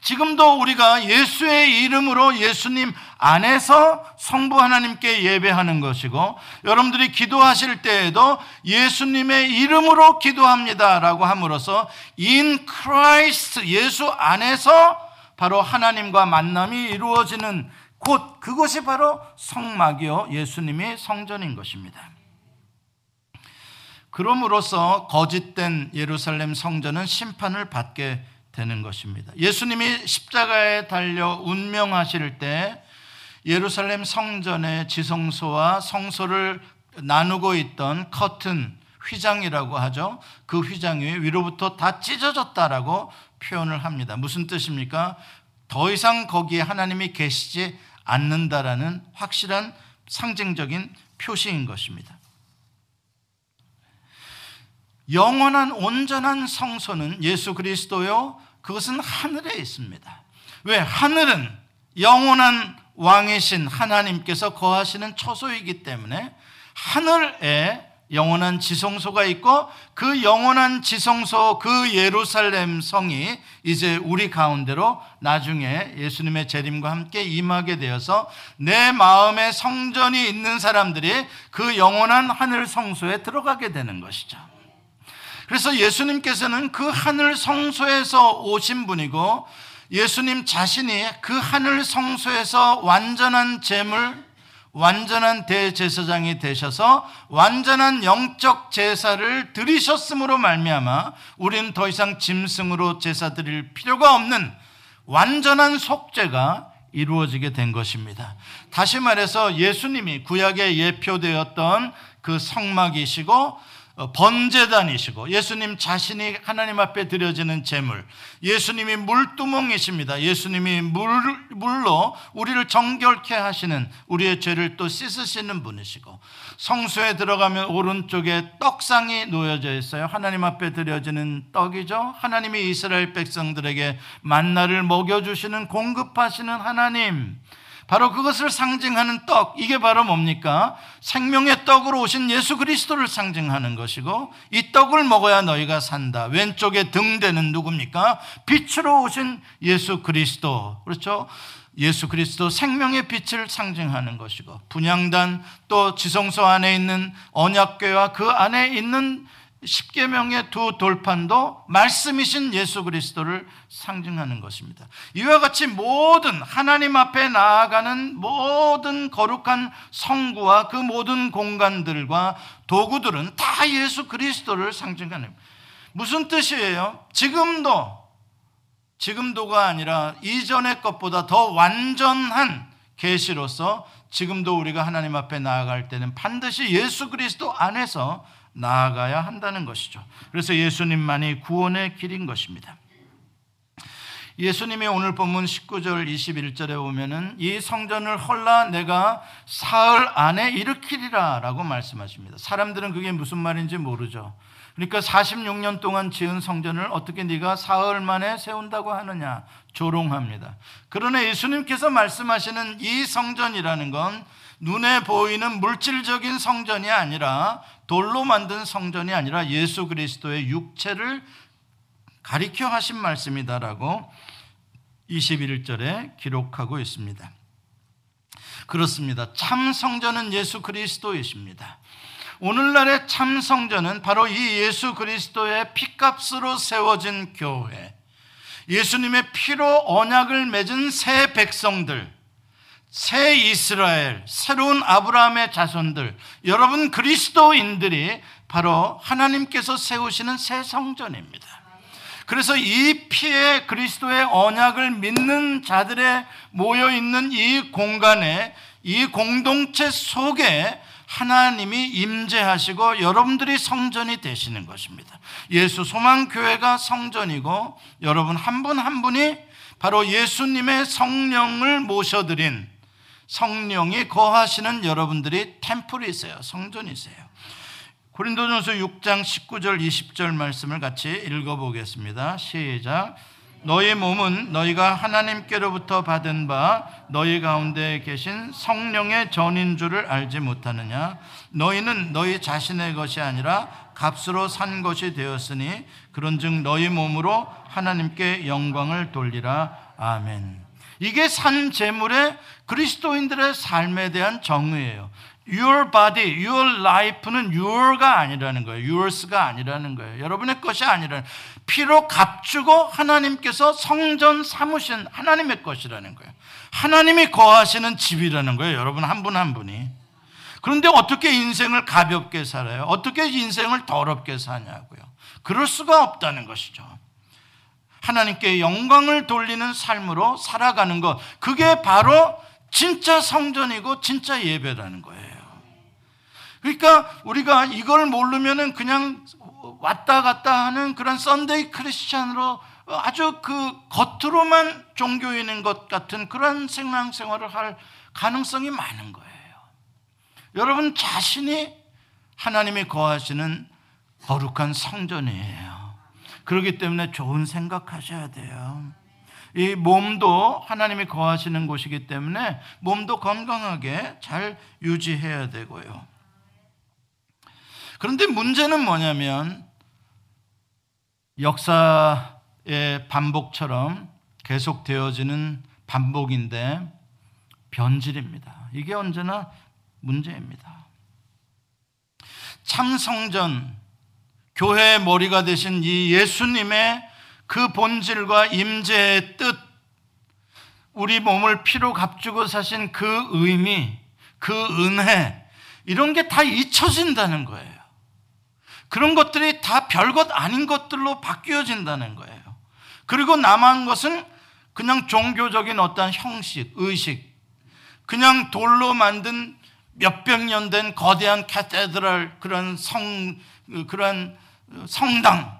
B: 지금도 우리가 예수의 이름으로 예수님 안에서 성부 하나님께 예배하는 것이고 여러분들이 기도하실 때에도 예수님의 이름으로 기도합니다라고 함으로써 in Christ 예수 안에서 바로 하나님과 만남이 이루어지는 곳 그것이 바로 성막이요 예수님의 성전인 것입니다. 그럼으로써 거짓된 예루살렘 성전은 심판을 받게 되는 것입니다. 예수님이 십자가에 달려 운명하실 때 예루살렘 성전의 지성소와 성소를 나누고 있던 커튼 휘장이라고 하죠. 그 휘장 위 위로부터 다 찢어졌다라고 표현을 합니다. 무슨 뜻입니까? 더 이상 거기에 하나님이 계시지 않는다라는 확실한 상징적인 표시인 것입니다. 영원한 온전한 성소는 예수 그리스도요. 그것은 하늘에 있습니다. 왜? 하늘은 영원한 왕이신 하나님께서 거하시는 처소이기 때문에 하늘에 영원한 지성소가 있고 그 영원한 지성소 그 예루살렘 성이 이제 우리 가운데로 나중에 예수님의 재림과 함께 임하게 되어서 내 마음에 성전이 있는 사람들이 그 영원한 하늘 성소에 들어가게 되는 것이죠. 그래서 예수님께서는 그 하늘 성소에서 오신 분이고 예수님 자신이 그 하늘 성소에서 완전한 재물 완전한 대제사장이 되셔서 완전한 영적 제사를 드리셨음으로 말미암아 우리는 더 이상 짐승으로 제사 드릴 필요가 없는 완전한 속죄가 이루어지게 된 것입니다. 다시 말해서 예수님이 구약에 예표되었던 그 성막이시고 어, 번제단이시고 예수님 자신이 하나님 앞에 드려지는 제물 예수님이 물두멍이십니다. 예수님이 물, 물로 우리를 정결케 하시는 우리의 죄를 또 씻으시는 분이시고 성소에 들어가면 오른쪽에 떡상이 놓여져 있어요. 하나님 앞에 드려지는 떡이죠. 하나님이 이스라엘 백성들에게 만나를 먹여주시는 공급하시는 하나님 바로 그것을 상징하는 떡, 이게 바로 뭡니까? 생명의 떡으로 오신 예수 그리스도를 상징하는 것이고, 이 떡을 먹어야 너희가 산다. 왼쪽에 등대는 누굽니까? 빛으로 오신 예수 그리스도. 그렇죠? 예수 그리스도 생명의 빛을 상징하는 것이고, 분양단 또 지성소 안에 있는 언약궤와 그 안에 있는 십계명의 두 돌판도 말씀이신 예수 그리스도를 상징하는 것입니다. 이와 같이 모든 하나님 앞에 나아가는 모든 거룩한 성구와 그 모든 공간들과 도구들은 다 예수 그리스도를 상징하는 무슨 뜻이에요? 지금도 지금도가 아니라 이전의 것보다 더 완전한 계시로서 지금도 우리가 하나님 앞에 나아갈 때는 반드시 예수 그리스도 안에서 나아가야 한다는 것이죠. 그래서 예수님만이 구원의 길인 것입니다. 예수님이 오늘 본문 19절 21절에 보면은 이 성전을 헐라 내가 사흘 안에 일으키리라 라고 말씀하십니다. 사람들은 그게 무슨 말인지 모르죠. 그러니까 46년 동안 지은 성전을 어떻게 네가 사흘 만에 세운다고 하느냐 조롱합니다. 그러나 예수님께서 말씀하시는 이 성전이라는 건 눈에 보이는 물질적인 성전이 아니라 돌로 만든 성전이 아니라 예수 그리스도의 육체를 가리켜 하신 말씀이다라고 21절에 기록하고 있습니다. 그렇습니다. 참 성전은 예수 그리스도이십니다. 오늘날의 참 성전은 바로 이 예수 그리스도의 피값으로 세워진 교회, 예수님의 피로 언약을 맺은 새 백성들, 새 이스라엘, 새로운 아브라함의 자손들, 여러분 그리스도인들이 바로 하나님께서 세우시는 새 성전입니다. 그래서 이 피에 그리스도의 언약을 믿는 자들의 모여 있는 이 공간에 이 공동체 속에 하나님이 임재하시고 여러분들이 성전이 되시는 것입니다. 예수 소망 교회가 성전이고 여러분 한 분한 한 분이 바로 예수님의 성령을 모셔드린 성령이 거하시는 여러분들이 템플이세요. 성전이세요. 고린도전서 6장 19절 20절 말씀을 같이 읽어보겠습니다. 시작. 너희 몸은 너희가 하나님께로부터 받은 바 너희 가운데 계신 성령의 전인 줄을 알지 못하느냐? 너희는 너희 자신의 것이 아니라 값으로 산 것이 되었으니 그런즉 너희 몸으로 하나님께 영광을 돌리라. 아멘. 이게 산 재물의 그리스도인들의 삶에 대한 정의예요. Your body, your life는 your가 아니라는 거예요. yours가 아니라는 거예요. 여러분의 것이 아니라는 피로 값주고 하나님께서 성전 삼으신 하나님의 것이라는 거예요. 하나님이 거하시는 집이라는 거예요. 여러분 한 분한 한 분이. 그런데 어떻게 인생을 가볍게 살아요? 어떻게 인생을 더럽게 사냐고요. 그럴 수가 없다는 것이죠. 하나님께 영광을 돌리는 삶으로 살아가는 것. 그게 바로 진짜 성전이고 진짜 예배라는 거예요. 그러니까 우리가 이걸 모르면은 그냥 왔다 갔다 하는 그런 Sunday Christian으로 아주 그 겉으로만 종교인인 것 같은 그런 생활생활을 할 가능성이 많은 거예요. 여러분 자신이 하나님이 거하시는 거룩한 성전이에요. 그렇기 때문에 좋은 생각하셔야 돼요. 이 몸도 하나님이 거하시는 곳이기 때문에 몸도 건강하게 잘 유지해야 되고요. 그런데 문제는 뭐냐면 역사의 반복처럼 계속되어지는 반복인데 변질입니다. 이게 언제나 문제입니다. 참성전, 교회의 머리가 되신 이 예수님의 그 본질과 임재의 뜻, 우리 몸을 피로 값주고 사신 그 의미, 그 은혜, 이런 게 다 잊혀진다는 거예요. 그런 것들이 다 별것 아닌 것들로 바뀌어진다는 거예요. 그리고 남은 것은 그냥 종교적인 어떤 형식, 의식, 그냥 돌로 만든 몇백 년 된 거대한 카테드랄 그런 성 그런 성당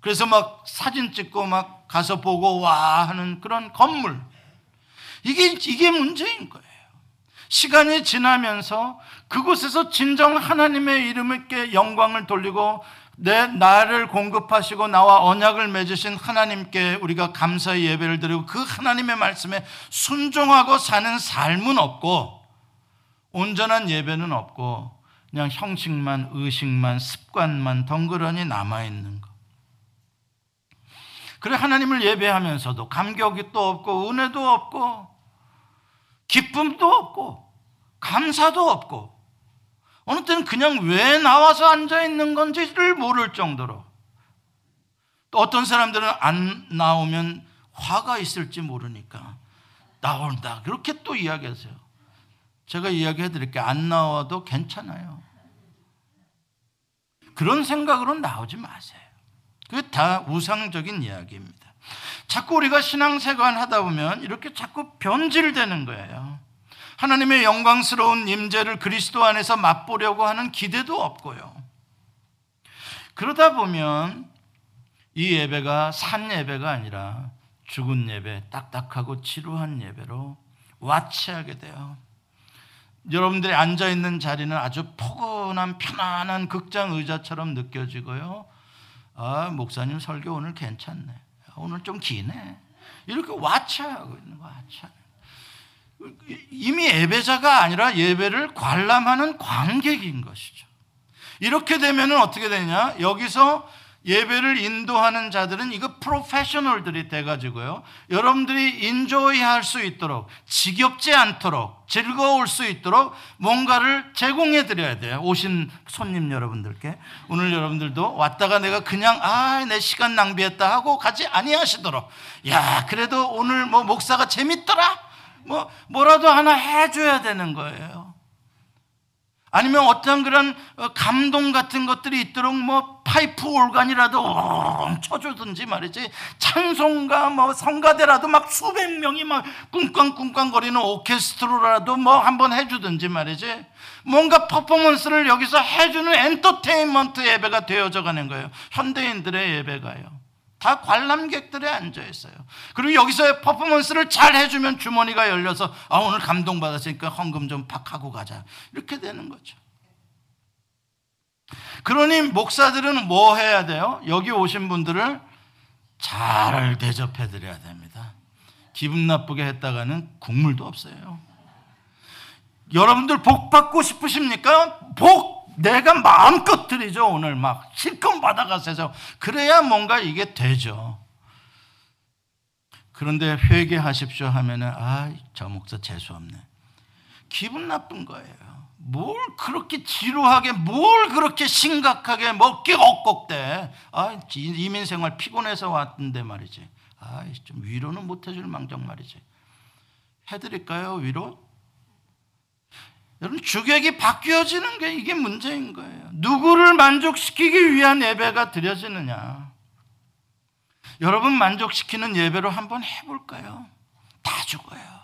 B: 그래서 막 사진 찍고 막 가서 보고 와 하는 그런 건물 이게 이게 문제인 거예요. 시간이 지나면서 그곳에서 진정 하나님의 이름께 영광을 돌리고 내 나를 공급하시고 나와 언약을 맺으신 하나님께 우리가 감사의 예배를 드리고 그 하나님의 말씀에 순종하고 사는 삶은 없고 온전한 예배는 없고 그냥 형식만 의식만 습관만 덩그러니 남아 있는 것. 그래 하나님을 예배하면서도 감격이 또 없고 은혜도 없고 기쁨도 없고 감사도 없고 어느 때는 그냥 왜 나와서 앉아 있는 건지를 모를 정도로 또 어떤 사람들은 안 나오면 화가 있을지 모르니까 나온다 그렇게 또 이야기하세요. 제가 이야기해 드릴게요. 안 나와도 괜찮아요. 그런 생각으로 나오지 마세요. 그게 다 우상적인 이야기입니다. 자꾸 우리가 신앙생활 하다 보면 이렇게 자꾸 변질되는 거예요. 하나님의 영광스러운 임재를 그리스도 안에서 맛보려고 하는 기대도 없고요. 그러다 보면 이 예배가 산 예배가 아니라 죽은 예배, 딱딱하고 지루한 예배로 와치하게 돼요. 여러분들이 앉아 있는 자리는 아주 포근한 편안한 극장 의자처럼 느껴지고요. 아, 목사님 설교 오늘 괜찮네. 오늘 좀 기네. 이렇게 와차하고 있는 거야. 이미 예배자가 아니라 예배를 관람하는 관객인 것이죠. 이렇게 되면 어떻게 되냐? 여기서 예배를 인도하는 자들은 이거 프로페셔널들이 돼가지고요. 여러분들이 인조이 할 수 있도록, 지겹지 않도록, 즐거울 수 있도록 뭔가를 제공해 드려야 돼요. 오신 손님 여러분들께. 오늘 여러분들도 왔다가 내가 그냥, 아, 내 시간 낭비했다 하고 가지 아니하시도록. 야, 그래도 오늘 뭐 목사가 재밌더라? 뭐, 뭐라도 하나 해줘야 되는 거예요. 아니면 어떤 그런 어, 감동 같은 것들이 있도록 뭐 파이프 올간이라도 엉 쳐주든지 말이지. 찬송가 뭐 성가대라도 막 수백 명이 막 꿍꽝꿍꽝거리는 오케스트로라도 뭐 한번 해주든지 말이지. 뭔가 퍼포먼스를 여기서 해주는 엔터테인먼트 예배가 되어져 가는 거예요. 현대인들의 예배가요 다 관람객들에 앉아 있어요. 그리고 여기서 퍼포먼스를 잘 해주면 주머니가 열려서 아 오늘 감동 받았으니까 헌금 좀팍 하고 가자 이렇게 되는 거죠. 그러니 목사들은 뭐 해야 돼요? 여기 오신 분들을 잘 대접해 드려야 됩니다. 기분 나쁘게 했다가는 국물도 없어요. 여러분들 복 받고 싶으십니까? 복 내가 마음껏 드리죠. 오늘 막 실컷 받아가세요. 그래야 뭔가 이게 되죠. 그런데 회개하십시오 하면은 아, 저 목사 재수 없네. 기분 나쁜 거예요. 뭘 그렇게 지루하게, 뭘 그렇게 심각하게 먹기 억곡대. 아, 이민 생활 피곤해서 왔는데 말이지. 아, 좀 위로는 못 해줄 망정 말이지. 해드릴까요, 위로? 여러분 주객이 바뀌어지는 게 이게 문제인 거예요. 누구를 만족시키기 위한 예배가 드려지느냐? 여러분 만족시키는 예배로 한번 해볼까요? 다 죽어요.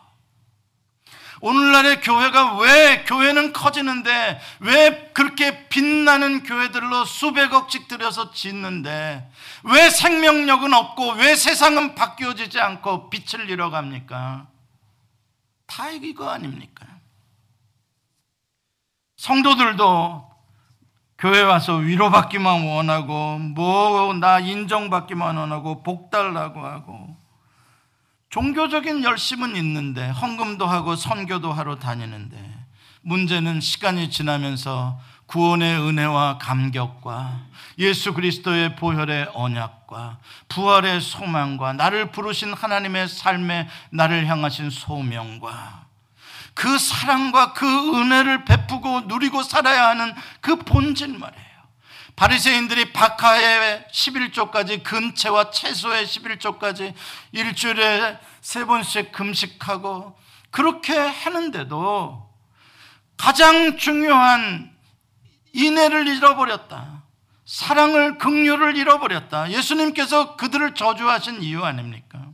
B: 오늘날의 교회가 왜 교회는 커지는데 왜 그렇게 빛나는 교회들로 수백억씩 들여서 짓는데 왜 생명력은 없고 왜 세상은 바뀌어지지 않고 빛을 잃어갑니까? 다 이거 아닙니까? 성도들도 교회 와서 위로받기만 원하고 뭐 나 인정받기만 원하고 복 달라고 하고 종교적인 열심은 있는데 헌금도 하고 선교도 하러 다니는데 문제는 시간이 지나면서 구원의 은혜와 감격과 예수 그리스도의 보혈의 언약과 부활의 소망과 나를 부르신 하나님의 삶에 나를 향하신 소명과 그 사랑과 그 은혜를 베푸고 누리고 살아야 하는 그 본질 말이에요. 바리새인들이 박하의 11조까지 금채와 채소의 11조까지 일주일에 세 번씩 금식하고 그렇게 하는데도 가장 중요한 인애를 잃어버렸다. 사랑을 긍휼을 잃어버렸다. 예수님께서 그들을 저주하신 이유 아닙니까?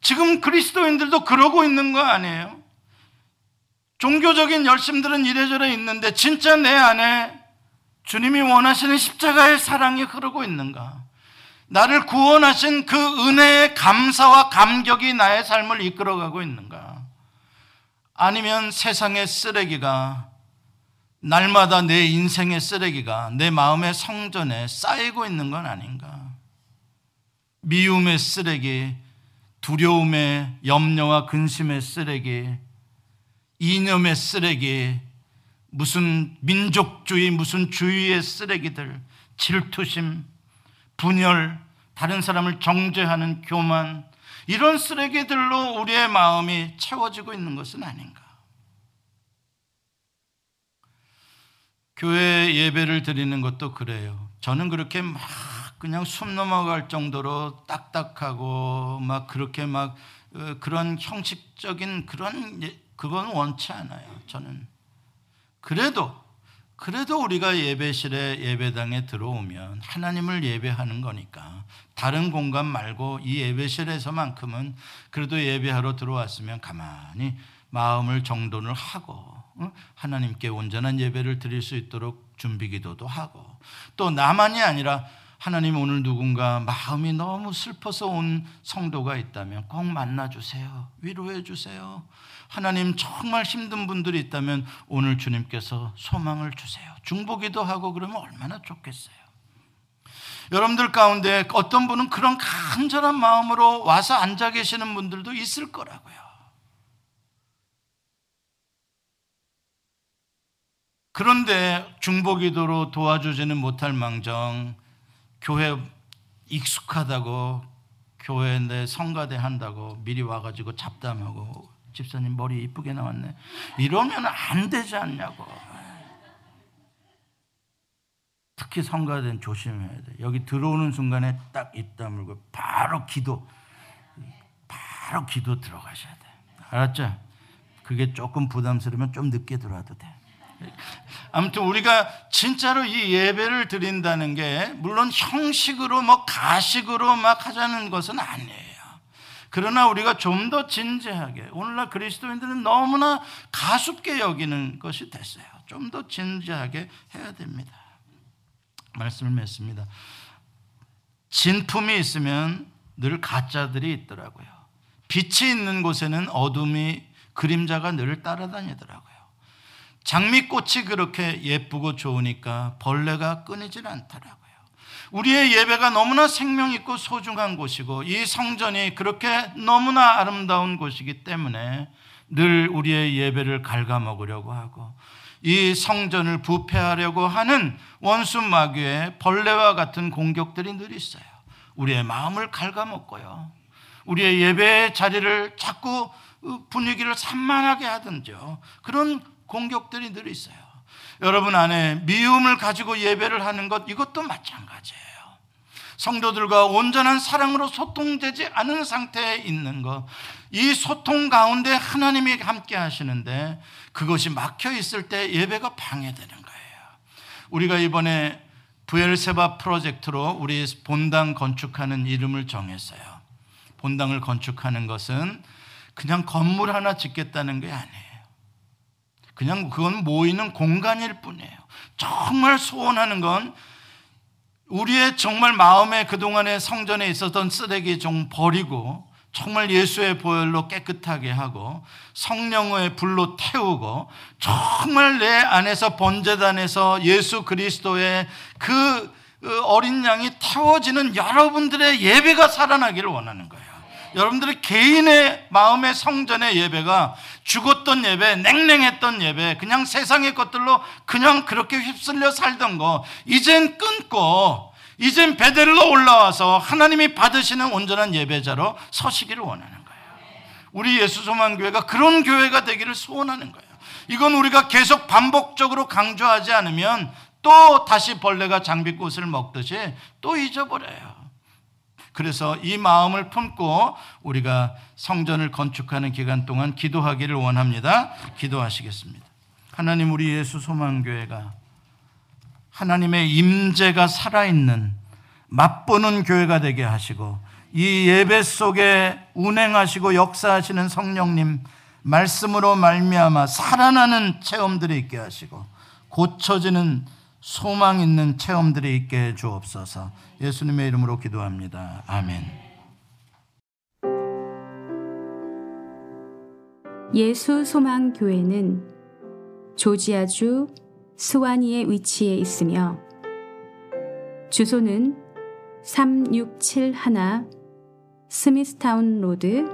B: 지금 그리스도인들도 그러고 있는 거 아니에요? 종교적인 열심들은 이래저래 있는데 진짜 내 안에 주님이 원하시는 십자가의 사랑이 흐르고 있는가? 나를 구원하신 그 은혜의 감사와 감격이 나의 삶을 이끌어가고 있는가? 아니면 세상의 쓰레기가 날마다 내 인생의 쓰레기가 내 마음의 성전에 쌓이고 있는 건 아닌가? 미움의 쓰레기, 두려움의 염려와 근심의 쓰레기, 이념의 쓰레기, 무슨 민족주의, 무슨 주의의 쓰레기들, 질투심, 분열, 다른 사람을 정죄하는 교만, 이런 쓰레기들로 우리의 마음이 채워지고 있는 것은 아닌가. 교회 예배를 드리는 것도 그래요. 저는 그렇게 막 그냥 숨 넘어갈 정도로 딱딱하고 막 그렇게 막 어, 그런 형식적인 그런 예, 그건 원치 않아요. 저는 그래도 그래도 우리가 예배실에 예배당에 들어오면 하나님을 예배하는 거니까 다른 공간 말고 이 예배실에서만큼은 그래도 예배하러 들어왔으면 가만히 마음을 정돈을 하고 하나님께 온전한 예배를 드릴 수 있도록 준비 기도도 하고 또 나만이 아니라 하나님 오늘 누군가 마음이 너무 슬퍼서 온 성도가 있다면 꼭 만나 주세요. 위로해 주세요. 하나님 정말 힘든 분들이 있다면 오늘 주님께서 소망을 주세요. 중보기도 하고 그러면 얼마나 좋겠어요. 여러분들 가운데 어떤 분은 그런 간절한 마음으로 와서 앉아 계시는 분들도 있을 거라고요. 그런데 중보기도로 도와주지는 못할 망정 교회 익숙하다고 교회 내 성가대 한다고 미리 와가지고 잡담하고 집사님 머리 이쁘게 나왔네. 이러면 안 되지 않냐고. 특히 성가대는 조심해야 돼. 여기 들어오는 순간에 딱 입 다물고 바로 기도 바로 기도 들어가셔야 돼. 알았죠? 그게 조금 부담스러우면 좀 늦게 들어와도 돼 아무튼 우리가 진짜로 이 예배를 드린다는 게 물론 형식으로 뭐 가식으로 막 하자는 것은 아니에요. 그러나 우리가 좀 더 진지하게 오늘날 그리스도인들은 너무나 가볍게 여기는 것이 됐어요. 좀 더 진지하게 해야 됩니다. 말씀을 맺습니다. 진품이 있으면 늘 가짜들이 있더라고요. 빛이 있는 곳에는 어둠이 그림자가 늘 따라다니더라고요. 장미꽃이 그렇게 예쁘고 좋으니까 벌레가 끊이질 않더라고요. 우리의 예배가 너무나 생명 있고 소중한 곳이고 이 성전이 그렇게 너무나 아름다운 곳이기 때문에 늘 우리의 예배를 갉아먹으려고 하고 이 성전을 부패하려고 하는 원수 마귀의 벌레와 같은 공격들이 늘 있어요. 우리의 마음을 갉아먹고요. 우리의 예배의 자리를 자꾸 분위기를 산만하게 하든지요. 그런 공격들이 늘 있어요. 여러분 안에 미움을 가지고 예배를 하는 것 이것도 마찬가지예요. 성도들과 온전한 사랑으로 소통되지 않은 상태에 있는 것. 이 소통 가운데 하나님이 함께 하시는데 그것이 막혀 있을 때 예배가 방해되는 거예요. 우리가 이번에 부엘세바 프로젝트로 우리 본당 건축하는 이름을 정했어요. 본당을 건축하는 것은 그냥 건물 하나 짓겠다는 게 아니에요. 그냥 그건 모이는 공간일 뿐이에요. 정말 소원하는 건 우리의 정말 마음에 그동안에 성전에 있었던 쓰레기 좀 버리고 정말 예수의 보혈로 깨끗하게 하고 성령의 불로 태우고 정말 내 안에서 번제단에서 예수 그리스도의 그 어린 양이 태워지는 여러분들의 예배가 살아나기를 원하는 거예요. 여러분들의 개인의 마음의 성전의 예배가 죽었던 예배, 냉랭했던 예배, 그냥 세상의 것들로 그냥 그렇게 휩쓸려 살던 거, 이젠 끊고 이젠 베델로 올라와서 하나님이 받으시는 온전한 예배자로 서시기를 원하는 거예요. 우리 예수 소망교회가 그런 교회가 되기를 소원하는 거예요. 이건 우리가 계속 반복적으로 강조하지 않으면 또 다시 벌레가 장비꽃을 먹듯이 또 잊어버려요. 그래서 이 마음을 품고 우리가 성전을 건축하는 기간 동안 기도하기를 원합니다. 기도하시겠습니다. 하나님 우리 예수 소망교회가 하나님의 임재가 살아있는 맛보는 교회가 되게 하시고 이 예배 속에 운행하시고 역사하시는 성령님 말씀으로 말미암아 살아나는 체험들이 있게 하시고 고쳐지는 소망 있는 체험들이 있게 해 주옵소서. 예수님의 이름으로 기도합니다. 아멘.
A: 예수 소망 교회는 조지아주 스와니에 위치해 있으며 주소는 3671 스미스타운 로드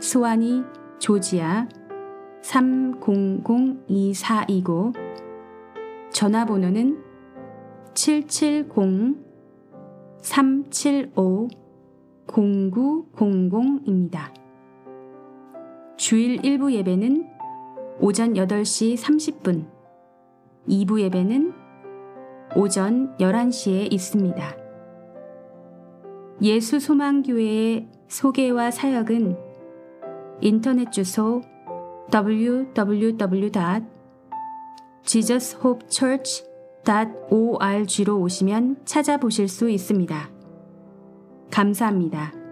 A: 스와니 조지아 300242고 전화번호는 770-375-0900입니다. 주일 1부 예배는 오전 8시 30분, 2부 예배는 오전 11시에 있습니다. 예수 소망교회의 소개와 사역은 인터넷 주소 www.jesushopechurch.org로 오시면 찾아보실 수 있습니다. 감사합니다.